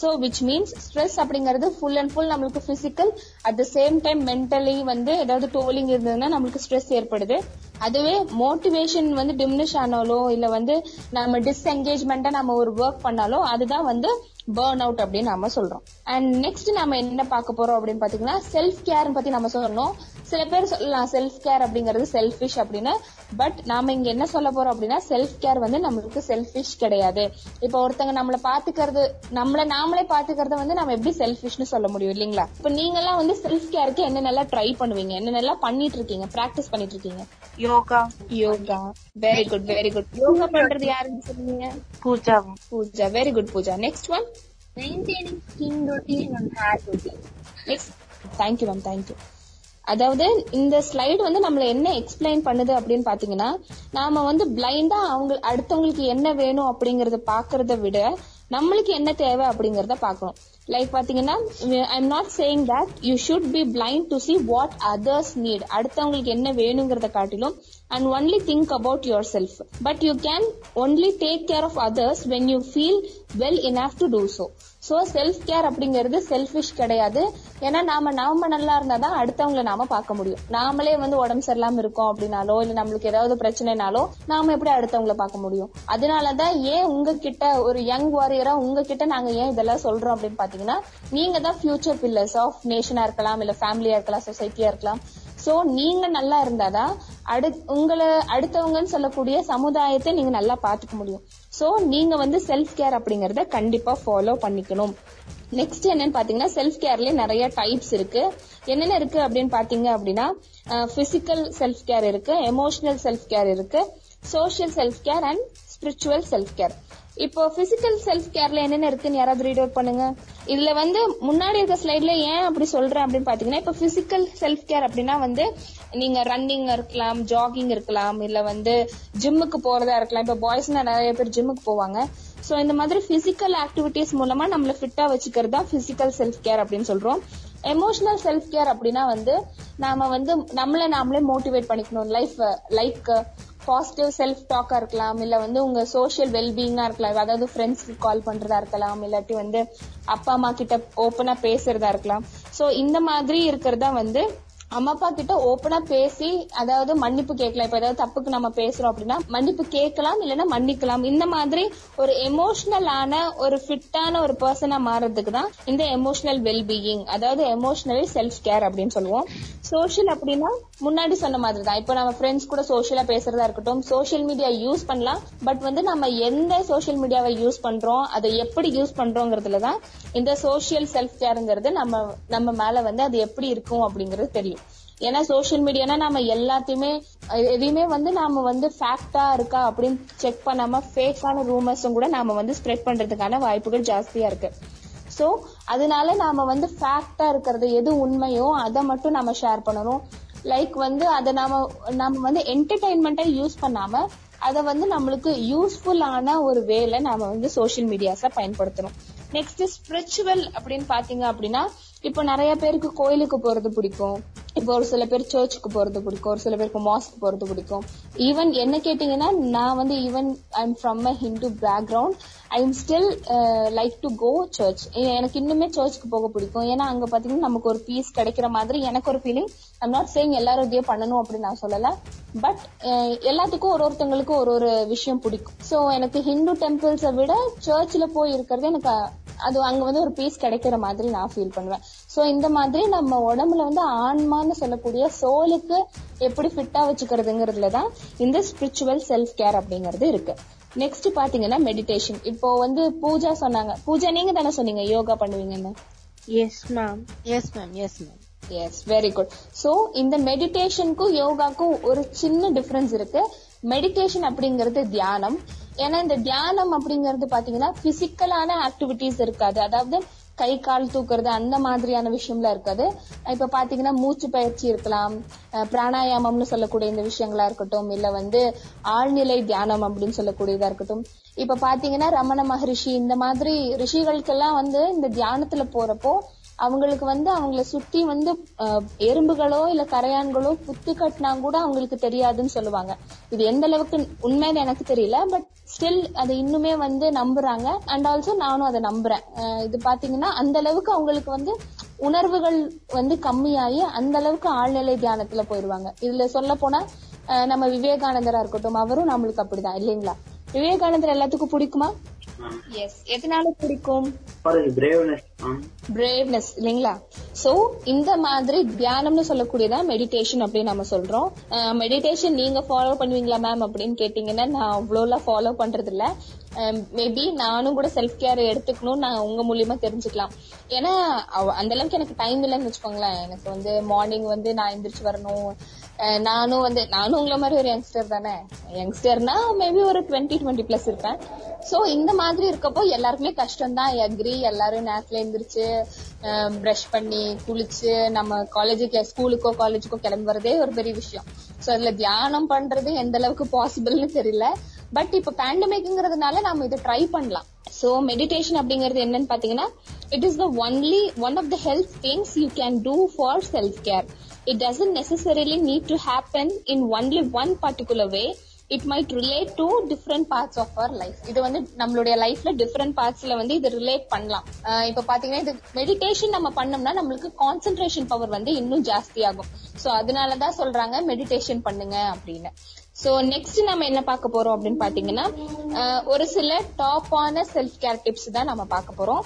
சோ விச் மீன்ஸ் ஸ்ட்ரெஸ் அப்படிங்கிறது ஃபுல் அண்ட் ஃபுல் நம்மளுக்கு physical at the same time mentally வந்து ஏதாவது டோலிங் இருந்ததுன்னா நம்மளுக்கு ஸ்ட்ரெஸ் ஏற்படுது. அதுவே மோட்டிவேஷன் வந்து டிமினிஷ் ஆனாலோ இல்ல வந்து நம்ம டிஸ்என்கேஜ்மெண்டா நம்ம ஒரு ஒர்க் பண்ணாலோ அதுதான் வந்து பேர்ன் அவுட் அப்படின்னு நம்ம சொல்றோம். அண்ட் நெக்ஸ்ட் நம்ம என்ன பார்க்க போறோம் அப்படின்னு பாத்தீங்கன்னா செல்ஃப் கேர் பத்தி நம்ம சொல்லணும். சில பேர் சொல்லலாம் செல்ஃப் கேர் அப்படிங்கிறது செல்ஃபிஷ் அப்படின்னு. பட் நாம இங்க என்ன சொல்ல போறோம் அப்படின்னா செல்ஃப் கேர் வந்து நம்மளுக்கு செல்ஃபிஷ் கிடையாது. இப்ப ஒருத்தங்க நம்மள பாத்துக்கிறது நம்மள நாமளே பாத்துக்கிறத வந்து நம்ம எப்படி செல்ஃபிஷ்னு சொல்ல முடியும் இல்லீங்களா? இப்ப நீங்க எல்லாம் வந்து செல்ஃப் கேருக்கு என்னென்னலாம் ட்ரை பண்ணுவீங்க? என்னென்னலாம் பண்ணிட்டு இருக்கீங்க? பிராக்டிஸ் பண்ணிட்டு இருக்கீங்க? Yoga. Yoga. Very good very good yoga பண்றது யாருன்னு சொன்னீங்க? பூஜாவும் Pooja. Very good Pooja. Next one Maintaining skin routine and hair routine. Next thank you ma'am thank you அதாவது இந்த ஸ்லைடு வந்து நம்மள என்ன எக்ஸ்பிளைன் பண்ணுது அப்படின்னு பாத்தீங்கன்னா நாம வந்து பிளைண்டா அவங்க அடுத்தவங்களுக்கு என்ன வேணும் அப்படிங்கறத பாக்குறத விட நம்மளுக்கு என்ன தேவை அப்படிங்கறத பாக்கணும். லைக் பாத்தீங்கன்னா I am not saying that you should be blind to see what others need அடுத்தவங்களுக்கு என்ன வேணுங்கிறத காட்டிலும் and only think about yourself but you can only take care of others when you feel well enough to do so so self care அப்படிங்கிறது selfish கிடையாது. ஏன்னா நாம நாம நல்லா இருந்தா தான் அடுத்தவங்களை நாம பார்க்க முடியும். நாமளே வந்து உடம்பு சரியில்லாம இருக்கோம் அப்படின்னாலோ இல்ல நம்மளுக்கு ஏதாவது பிரச்சனைனாலோ நாம எப்படி அடுத்தவங்களை பார்க்க முடியும்? அதனாலதான் ஏன் உங்ககிட்ட ஒரு யங் வாரியரா உங்ககிட்ட நாங்க ஏன் இதெல்லாம் சொல்றோம் அப்படின்னு பாத்தீங்கன்னா நீங்க தான் ஃபியூச்சர் பில்லர்ஸ் ஆஃப் நேஷனா இருக்கலாம் இல்ல ஃபேமிலியா இருக்கலாம் சொசைட்டியா இருக்கலாம். சோ நீங்க நல்லா இருந்தாதான் அடு உங்களை அடுத்தவங்கன்னு சொல்லக்கூடிய சமுதாயத்தை நீங்க நல்லா பாத்துக்க முடியும். சோ நீங்க வந்து செல்ஃப் கேர் அப்படிங்கறத கண்டிப்பா ஃபாலோ பண்ணிக்கணும். நெக்ஸ்ட் என்னன்னு பாத்தீங்கன்னா செல்ஃப் கேர்லயே நிறைய டைப்ஸ் இருக்கு. என்னென்ன இருக்கு அப்படின்னு பாத்தீங்க அப்படின்னா பிசிக்கல் செல்ஃப் கேர் இருக்கு எமோஷனல் செல்ஃப் கேர் இருக்கு social self care and spiritual self care இப்போ பிசிக்கல் செல்ஃப் கேர்ல என்னென்ன இருக்குன்னு யாராவது ரீட் அவுட் பண்ணுங்க. இதுல வந்து முன்னாடி இருக்க ஸ்லைட்ல ஏன் அப்படி சொல்றேன் அப்படின்னு பாத்தீங்கன்னா இப்ப பிசிக்கல் செல்ஃப் கேர் அப்படின்னா வந்து நீங்க ரன்னிங் இருக்கலாம் ஜாகிங் இருக்கலாம் இல்ல வந்து ஜிம்முக்கு போறதா இருக்கலாம். இப்ப பாய்ஸ்னா நிறைய பேர் ஜிம்முக்கு போவாங்க. சோ இந்த மாதிரி பிசிக்கல் ஆக்டிவிட்டிஸ் மூலமா நம்மள ஃபிட்டா வச்சுக்கிறது தான் பிசிக்கல் செல்ஃப் கேர் அப்படின்னு சொல்றோம். எமோஷனல் செல்ஃப் கேர் அப்படின்னா வந்து நாம வந்து நம்மள நாமளே மோட்டிவேட் பண்ணிக்கணும். லைஃப் லைக் பாசிட்டிவ் செல்ஃப் டாக்கா இருக்கலாம் இல்ல வந்து உங்க சோஷியல் வெல்பீயிங்கா இருக்கலாம். அதாவது ஃப்ரெண்ட்ஸ்க்கு கால் பண்றதா இருக்கலாம் இல்லாட்டி வந்து அப்பா அம்மா கிட்ட ஓப்பனா பேசுறதா இருக்கலாம். சோ இந்த மாதிரி இருக்கிறதா வந்து அம்மா அப்பா கிட்ட ஓப்பனா பேசி அதாவது மன்னிப்பு கேட்கலாம். இப்ப ஏதாவது தப்புக்கு நம்ம பேசுறோம் அப்படின்னா மன்னிப்பு கேட்கலாம் இல்லைன்னா மன்னிக்கலாம். இந்த மாதிரி ஒரு எமோஷனலான ஒரு ஃபிட்டான ஒரு பர்சனா மாறதுக்கு தான் இந்த எமோஷனல் வெல்பீயிங் அதாவது எமோஷனலி செல்ஃப் கேர் அப்படின்னு சொல்லுவோம். சோஷியல் அப்படின்னா முன்னாடி சொன்ன மாதிரி தான். இப்போ நம்ம ஃப்ரெண்ட்ஸ் கூட சோஷியலா பேசுறதா இருக்கட்டும் சோஷியல் மீடியா யூஸ் பண்ணலாம். பட் வந்து நம்ம எந்த சோஷியல் மீடியாவை யூஸ் பண்றோம் அதை எப்படி யூஸ் பண்றோங்கிறதுல தான் இந்த சோஷியல் செல்ஃப் கேருங்கிறது நம்ம நம்ம மேல வந்து அது எப்படி இருக்கும் அப்படிங்கிறது தெரியும். ஏன்னா சோஷியல் மீடியானா நம்ம எல்லாத்தையுமே எதையுமே வந்து நாம வந்து ஃபேக்டா இருக்கா அப்படின்னு செக் பண்ணாம ஃபேக்கான ரூமர்ஸும் கூட நாம வந்து ஸ்ப்ரெட் பண்றதுக்கான வாய்ப்புகள் ஜாஸ்தியா இருக்கு. சோ அதனால நாம வந்து ஃபேக்டா இருக்கிறது எது உண்மையோ அதை மட்டும் நம்ம ஷேர் பண்ணணும். லைக் வந்து அதை நாம நாம வந்து என்டர்டைன்மெண்டா யூஸ் பண்ணாம அதை வந்து நம்மளுக்கு யூஸ்ஃபுல்லான ஒரு வேல நாம வந்து சோஷியல் மீடியாஸ பயன்படுத்தணும். நெக்ஸ்ட் ஸ்பிரிச்சுவல் அப்படின்னு பாத்தீங்க அப்படின்னா இப்போ நிறைய பேருக்கு கோயிலுக்கு போறது பிடிக்கும். இப்போ ஒரு சில பேர் சர்ச்சுக்கு போறது பிடிக்கும். ஒரு சில பேருக்கு மாஸ்க் போறது பிடிக்கும். ஈவன் என்ன கேட்டீங்கன்னா நான் வந்து even I am from a Hindu background I am still like to go church எனக்கு இன்னுமே சர்ச்சுக்கு போக பிடிக்கும். ஏன்னா அங்க பாத்தீங்கன்னா நமக்கு ஒரு பீஸ் கிடைக்கிற மாதிரி எனக்கு ஒரு ஃபீலிங் ஐம் நாட் சேயிங் எல்லாரும் இதே பண்ணணும் அப்படின்னு நான் சொல்லல. பட் எல்லாத்துக்கும் ஒரு ஒருத்தவங்களுக்கும் ஒரு ஒரு விஷயம் பிடிக்கும். சோ எனக்கு ஹிந்து டெம்பிள்ஸை விட சர்ச்சில் போய் இருக்கிறது எனக்கு அது அங்க வந்து ஒரு பீஸ் கிடைக்கிற மாதிரி நான் ஃபீல் பண்ணுவேன். சோ இந்த மாதிரி நம்ம உடம்புல வந்து ஆன்மான்னு சொல்லக்கூடிய சோலுக்கு எப்படி ஃபிட்டா வச்சுக்கிறதுங்கிறதுல தான் இந்த ஸ்பிரிச்சுவல் செல்ஃப் கேர் அப்படிங்கிறது இருக்கு. நெக்ஸ்ட் பாத்தீங்கன்னா மெடிடேஷன் இப்போ வந்து பூஜா சொன்னாங்க. பூஜா நீங்க தானே சொன்னீங்க யோகா பண்ணுவீங்கன்னு? Yes ma'am yes ma'am yes ma'am yes very good so இந்த மெடிடேஷனுக்கும் யோகாக்கும் ஒரு சின்ன டிஃபரன்ஸ் இருக்கு. மெடிடேஷன் அப்படிங்கிறது தியானம். ஏன்னா இந்த தியானம் அப்படிங்கறது பாத்தீங்கன்னா பிசிக்கலான ஆக்டிவிட்டிஸ் இருக்காது. அதாவது கை கால் தூக்குறது அந்த மாதிரியான விஷயம்லாம் இருக்காது. இப்ப பாத்தீங்கன்னா மூச்சு பயிற்சி இருக்கலாம் பிராணாயாமம்னு சொல்லக்கூடிய இந்த விஷயங்களா இருக்கட்டும் இல்ல வந்து ஆழ்நிலை தியானம் அப்படின்னு சொல்லக்கூடியதா இருக்கட்டும். இப்ப பாத்தீங்கன்னா ரமண மகரிஷி இந்த மாதிரி ரிஷிகளுக்கெல்லாம் வந்து இந்த தியானத்துல போறப்போ அவங்களுக்கு வந்து அவங்கள சுத்தி வந்து எறும்புகளோ இல்ல கரையான்களோ புத்து கட்டினா கூட அவங்களுக்கு தெரியாதுன்னு சொல்லுவாங்க. இது எந்த அளவுக்கு உண்மைன்னு எனக்கு தெரியல பட் ஸ்டில் அதை இன்னுமே வந்து நம்புறாங்க. அண்ட் ஆல்சோ நானும் அதை நம்புறேன். இது பாத்தீங்கன்னா அந்த அளவுக்கு அவங்களுக்கு வந்து உணர்வுகள் வந்து கம்மியாகி அந்த அளவுக்கு ஆழ்நிலை தியானத்துல போயிருவாங்க. இதுல சொல்ல போனா நம்ம விவேகானந்தரா இருக்கட்டும் அவரும் நம்மளுக்கு அப்படிதான் இல்லைங்களா? விவேகானந்தர் எல்லாத்துக்கும் பிடிக்குமா? எஸ் எதனால பிடிக்கும். பிரேவ்னஸ் இல்லைங்களா? சோ இந்த மாதிரி தியானம்னு சொல்லக்கூடியதான் மெடிடேஷன் அப்படின்னு நம்ம சொல்றோம். மெடிடேஷன் நீங்க ஃபாலோ பண்ணுவீங்களா மேம் அப்படின்னு கேட்டீங்கன்னா நான் அவ்வளோலாம் ஃபாலோ பண்றது இல்ல மேபி நானும் கூட செல்ஃப் கேர் எடுத்துக்கணும் நான் உங்க மூலியமா தெரிஞ்சுக்கலாம். ஏன்னா அந்த அளவுக்கு எனக்கு டைம் இல்லைன்னு வச்சுக்கோங்களேன். எனக்கு வந்து மார்னிங் வந்து நான் எந்திரிச்சு வரணும். நானும் வந்து நானும் உங்கள மாதிரி ஒரு யங்ஸ்டர் தானே. யங்ஸ்டர்னா மேபி ஒரு டுவெண்ட்டி டுவெண்ட்டி பிளஸ் இருப்பேன். சோ இந்த மாதிரி இருக்கப்போ எல்லாருக்குமே கஷ்டம் தான் எக்ரி எல்லாரும் நேரத்துல எழுந்திரிச்சு பிரஷ் பண்ணி குளிச்சு நம்ம காலேஜுக்கு ஸ்கூலுக்கோ காலேஜுக்கோ கிளம்புறதே வரதே ஒரு பெரிய விஷயம். சோ அதுல தியானம் பண்றது எந்த அளவுக்கு பாசிபிள்னு தெரியல. பட் இப்ப பேண்டமிக்ங்கிறதுனால நம்ம இதை ட்ரை பண்ணலாம். சோ மெடிடேஷன் அப்படிங்கிறது என்னன்னு பாத்தீங்கன்னா it is the only one of the health things you can do for self care it doesn't necessarily need to happen in only one particular way it might relate to different parts of our life இது வந்து நம்மளுடைய லைஃப்ல different பார்ட்ஸ்ல வந்து இது relate பண்ணலாம். இப்ப பாத்தீங்கன்னா இது மெடிடேஷன் நம்ம பண்ணோம்னா நம்மளுக்கு கான்சென்ட்ரேஷன் பவர் வந்து இன்னும் ஜாஸ்தி ஆகும் சோ அதனாலதான் சொல்றாங்க மெடிடேஷன் பண்ணுங்க அப்படின்னு. சோ நெக்ஸ்ட் நம்ம என்ன பார்க்க போறோம் அப்படின்னு பாத்தீங்கன்னா ஒரு சில டாப்பான செல்ஃப் கேர் டிப்ஸ் தான் நம்ம பார்க்க போறோம்.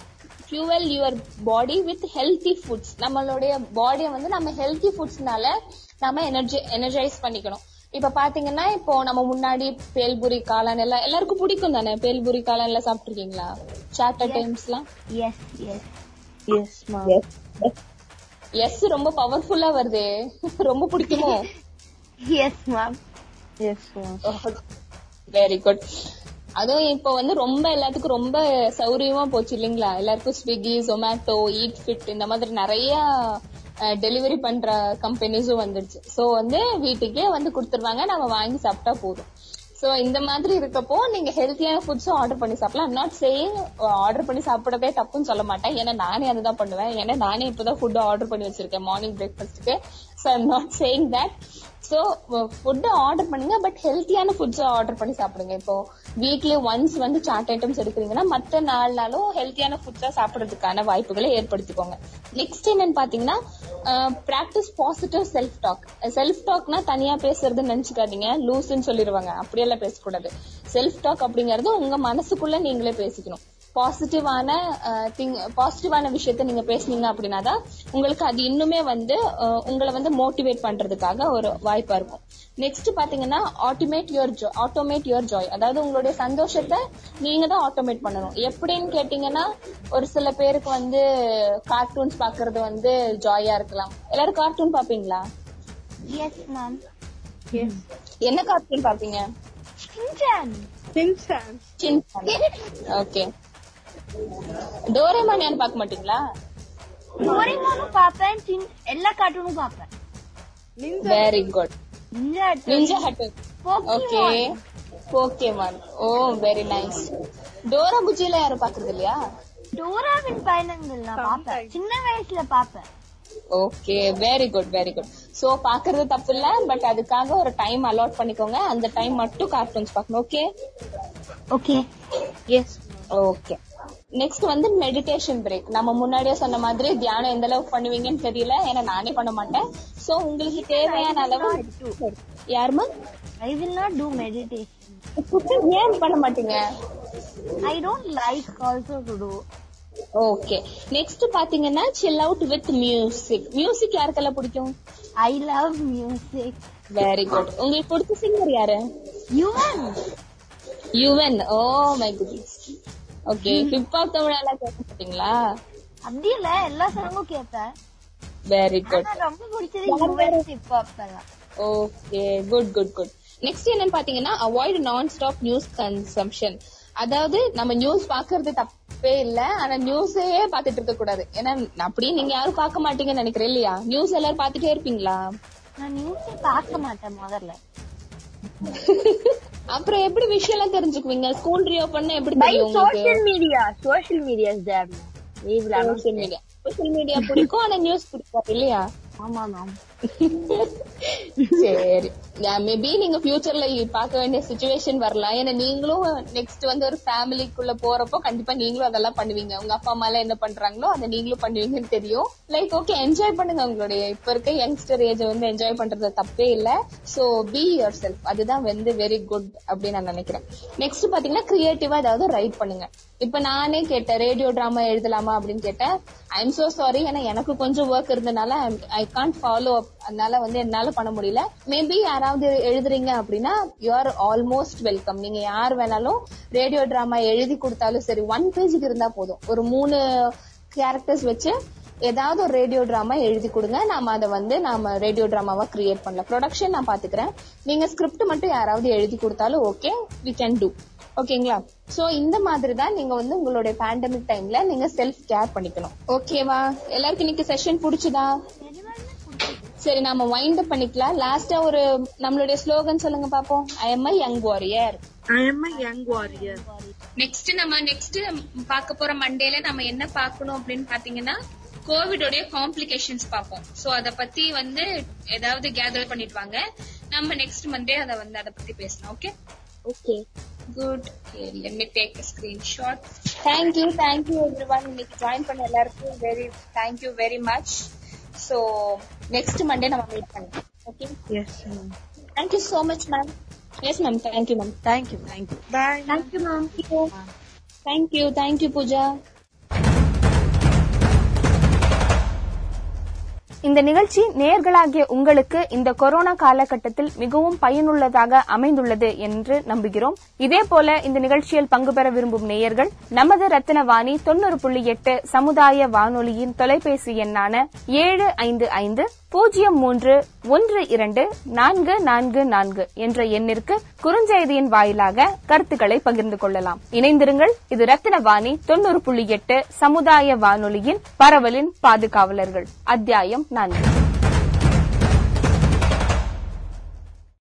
Fuel your body with healthy foods நம்மளுடைய பாடியை வந்து நம்ம ஹெல்த்தி ஃபுட்ஸ்னால நம்ம எனர்ஜி எனர்ஜைஸ் பண்ணிக்கணும். இப்ப பாத்தீங்கன்னா இப்போ நம்ம முன்னாடி பேல்புரி காளான் எல்லாம் எல்லாருக்கும் பிடிக்கும் தானே? பேல்புரி காளான் எல்லாம் சாப்பிட்டுருக்கீங்களா? சாட்டர் டைம்ஸ்லாம் yes yes yes ma'am yes ரொம்ப பவர்ஃபுல்லா வருதே. [LAUGHS] ரொம்ப பிடிக்குமோ? [LAUGHS] S ma'am very good oh, அதுவும் இப்போ வந்து ரொம்ப எல்லாத்துக்கும் ரொம்ப சௌரியமா போச்சு இல்லைங்களா? எல்லாருக்கும் ஸ்விக்கி ஜொமேட்டோ ஈட் ஃபிட் இந்த மாதிரி நிறைய டெலிவரி பண்ற கம்பெனிஸும் வந்துடுச்சு சோ வந்து வீட்டுக்கே வந்து கொடுத்துருவாங்க நம்ம வாங்கி சாப்பிட்டா போதும். சோ இந்த மாதிரி இருக்கப்போ நீங்க ஹெல்த்தியான ஃபுட்ஸும் ஆர்டர் பண்ணி சாப்பிடலாம். நாட் சேயிங் ஆர்டர் பண்ணி சாப்பிடவே தப்புன்னு சொல்ல மாட்டேன். ஏன்னா நானே அதுதான் பண்ணுவேன். ஏன்னா நானே இப்பதான் ஃபுட் ஆர்டர் பண்ணி வச்சிருக்கேன். மார்னிங் பிரேக்ஃபாஸ்ட்டுக்கு so I'm not saying that so food order பண்ணுங்க பட் ஹெல்த்தியான ஃபுட்ஸை ஆர்டர் பண்ணி சாப்பிடுங்க. இப்போ வீக்லி ஒன்ஸ் வந்து சாட் ஐட்டம்ஸ் எடுக்கிறீங்கன்னா மற்ற நாள்னாலும் நாளும் ஹெல்த்தியான ஃபுட்ஸா சாப்பிட்றதுக்கான வாய்ப்புகளை ஏற்படுத்திக்கோங்க. நெக்ஸ்ட் என்னன்னு பாத்தீங்கன்னா practice positive self talk self டாக்னா தனியா பேசுறதுன்னு நினைச்சுக்காதீங்க. லூஸ்ன்னு சொல்லிடுவாங்க. அப்படியெல்லாம் பேசக்கூடாது. செல்ஃப் டாக் அப்படிங்கறது உங்க மனசுக்குள்ள நீங்களே பேசிக்கணும். பாசிட்டிவான திங் பாசிட்டிவான விஷயத்த நீங்க பேசுனீங்க அப்படின்னா தான் உங்களுக்கு அது இன்னுமே வந்து உங்களை வந்து மோட்டிவேட் பண்றதுக்காக ஒரு வாய்ப்பா இருக்கும். நெக்ஸ்ட் பாத்தீங்கன்னா automate your joy automate your joy அதாவது உங்களுடைய சந்தோஷத்தை நீங்க தான் ஆட்டோமேட் பண்ணணும். எப்படின்னு கேட்டீங்கன்னா ஒரு சில பேருக்கு வந்து கார்ட்டூன்ஸ் பாக்குறது வந்து ஜாயா இருக்கலாம். எல்லாரும் கார்ட்டூன் பாப்பீங்களா? எஸ் மேம் என்ன கார்ட்டூன் பாப்பீங்க? சின்சான் சின்சான் ஓகே டோரேமான் ஏன்னு பார்க்க மாட்டீங்களா? டோரேமானும் பாப்பேன் எல்லா கார்ட்டூனும் பாப்பேன் very good Ninja Hattori okay Pokemon oh very nice Dora புஜில யாரும் பாக்குறது இல்லையா? டோராவின் பயணங்கள் நான் பாப்பேன் சின்ன வயசுல பாப்பேன் okay very good very good so பாக்குறது தப்பு இல்ல பட் அதுக்காக ஒரு டைம் அலாட் பண்ணிக்கோங்க. அந்த டைம் மட்டும் கார்ட்டூன்ஸ் பார்க்கணும் okay okay yes okay next வந்து மெடிடேஷன் பிரேக் நம்ம முன்னாடியே சொன்ன மாதிரி தியானம் எந்த அளவுக்கு பண்ணுவீங்கன்னு தெரியல. ஏன்னா நானே பண்ண மாட்டேன். சோ உங்களுக்கு தேவையான அளவு யாருமா I will not do meditation ஏன் பண்ண மாட்டீங்க? I don't like also to do okay next பாத்தீங்கன்னா chill out with music music யாருக்கெல்லாம் பிடிக்கும்? I love music very good உங்களுக்கு பிடிச்ச சிங்கர் யாரு? Yuvan Yuvan oh my goodness okay hip hop தமிழெல்லாம் கேட்க மாட்டீங்களா அப்படி இல்ல எல்லா சாங்கும் கேட்பேன் வெரி குட் ரொம்ப பிடிச்சது ஹிப் ஹாப் எல்லாம் okay good good good next என்னன்னு பாத்தீங்கன்னா அவாய்ட் நான் ஸ்டாப் நியூஸ் கன்சம்ஷன் அதாவது நம்ம நியூஸ் பாக்குறது தப்பே இல்ல ஆனா நியூஸே பாத்துட்டு இருக்க கூடாது. ஏன்னா அப்படியே நீங்க யாரும் பார்க்க மாட்டீங்கன்னு நினைக்கிறேன் இல்லையா? நியூஸ் எல்லாரும் பாத்துட்டே இருப்பீங்களா? நான் நியூஸே பார்க்க மாட்டேன் முதல்ல. [LAUGHS] அப்புறம் எப்படி விஷயம் எல்லாம் தெரிஞ்சுக்குவீங்க? ஸ்கூல் ரீஓபன் எப்படி தெரியும் social media social media is there social media social media பிடிக்கும் ஆனா நியூஸ் பிடிக்கும் இல்லையா? ஆமா மேம் சரி. மேபி நீங்க ஃபியூச்சர்ல பார்க்க வேண்டிய சுச்சுவேஷன் வரலாம். ஏன்னா நீங்களும் நெக்ஸ்ட் வந்து ஒரு ஃபேமிலிக்குள்ள போறப்போ கண்டிப்பா நீங்களும் அதெல்லாம் பண்ணுவீங்க. உங்க அப்பா அம்மா எல்லாம் என்ன பண்றாங்களோ அதை நீங்களும் பண்ணுவீங்கன்னு தெரியும். லைக் ஓகே என்ஜாய் பண்ணுங்க உங்களுடைய இப்ப இருக்க யங்ஸ்டர் ஏஜ் வந்து என்ஜாய் பண்றது தப்பே இல்ல. சோ பி யுவர் செல்ஃப் அதுதான் வந்து வெரி குட் அப்படின்னு நான் நினைக்கிறேன். நெக்ஸ்ட் பாத்தீங்கன்னா கிரியேட்டிவா ஏதாவது ரைட் பண்ணுங்க. இப்ப நானே கேட்டேன் ரேடியோ டிராமா எழுதலாமா அப்படின்னு கேட்டேன். ஐ எம் சோ சாரி ஏன்னா எனக்கு கொஞ்சம் ஒர்க் இருந்தனால ஐ கான்ட் ஃபாலோ அப் அதனால வந்து என்னால பண்ண முடியல. மேபி யாராவது எழுதுறீங்க அப்படின்னா யூ ஆர் ஆல்மோஸ்ட் வெல்கம் நீங்க யார் வேணாலும் ரேடியோ டிராமா எழுதி கொடுத்தாலும் சரி ஒன் பேஜுக்கு இருந்தா போதும். ஒரு மூணு கேரக்டர்ஸ் வச்சு ஏதாவது ஒரு ரேடியோ டிராமா எழுதி கொடுங்க. நாம அதை வந்து நாம ரேடியோ டிராமாவா கிரியேட் பண்ணலாம். ப்ரொடக்ஷன் நான் பாத்துக்கிறேன். நீங்க ஸ்கிரிப்ட் மட்டும் யாராவது எழுதி கொடுத்தாலும் ஓகே வி கேன் டூ ஓகேங்களா சோ இந்த மாதிரி தான் நீங்க வந்து உங்களுடைய பேண்டமிக் டைம்ல நீங்க செல்ஃப் கேர் பண்ணிக்கணும் ஓகேவா எல்லாருக்கும் இன்னைக்கு செஷன் புடிச்சுதா? சரி நாம வைண்ட் அப் பண்ணிக்கலாம். லாஸ்டா ஒரு நம்மளுடைய ஸ்லோகன் சொல்லுங்க பாப்போம். I am a young warrior I am a young warrior. Next நம்ம நெக்ஸ்ட் பார்க்க போற மண்டேல நம்ம என்ன பார்க்கணும் அப்படின்னு பாத்தீங்கன்னா கோவிடோடைய காம்ப்ளிகேஷன்ஸ் பார்ப்போம். சோ அத பத்தி வந்து ஏதாவது கேதர் பண்ணிட்டு வாங்க. நம்ம நெக்ஸ்ட் மண்டே அத வந்து அத பத்தி பேசலாம் okay okay good let me take a screenshot. Thank you thank you everyone. இன்னைக்கு ஜாயின் பண்ண எல்லாருக்கும் very thank you very much. So next monday நம்ம மீட் பண்ணலாம் okay Yes, ma'am. thank you so much ma'am yes ma'am thank you ma'am Thank you, thank you. Bye. thank இந்த நிகழ்ச்சி நேர்களாகிய உங்களுக்கு இந்த corona காலகட்டத்தில் மிகவும் பயனுள்ளதாக அமைந்துள்ளது என்று நம்புகிறோம். இதேபோல இந்த நிகழ்ச்சியில் பங்கு பெற விரும்பும் நேயர்கள் நமது ரத்தினவாணி தொண்ணூறு புள்ளி எட்டு சமுதாய வானொலியின் தொலைபேசி எண்ணான ஏழு ஐந்து ஐந்து பூஜ்ஜியம் மூன்று ஒன்று இரண்டு நான்கு நான்கு நான்கு என்ற எண்ணிற்கு குறுஞ்செய்தியின் வாயிலாக கருத்துக்களை பகிர்ந்து கொள்ளலாம். இணைந்திருங்கள். இது ரத்தினவாணி தொண்ணூறு புள்ளி எட்டு சமுதாய வானொலியின் பரவலின் பாதுகாவலர்கள். அத்தியாயம் நான்கு.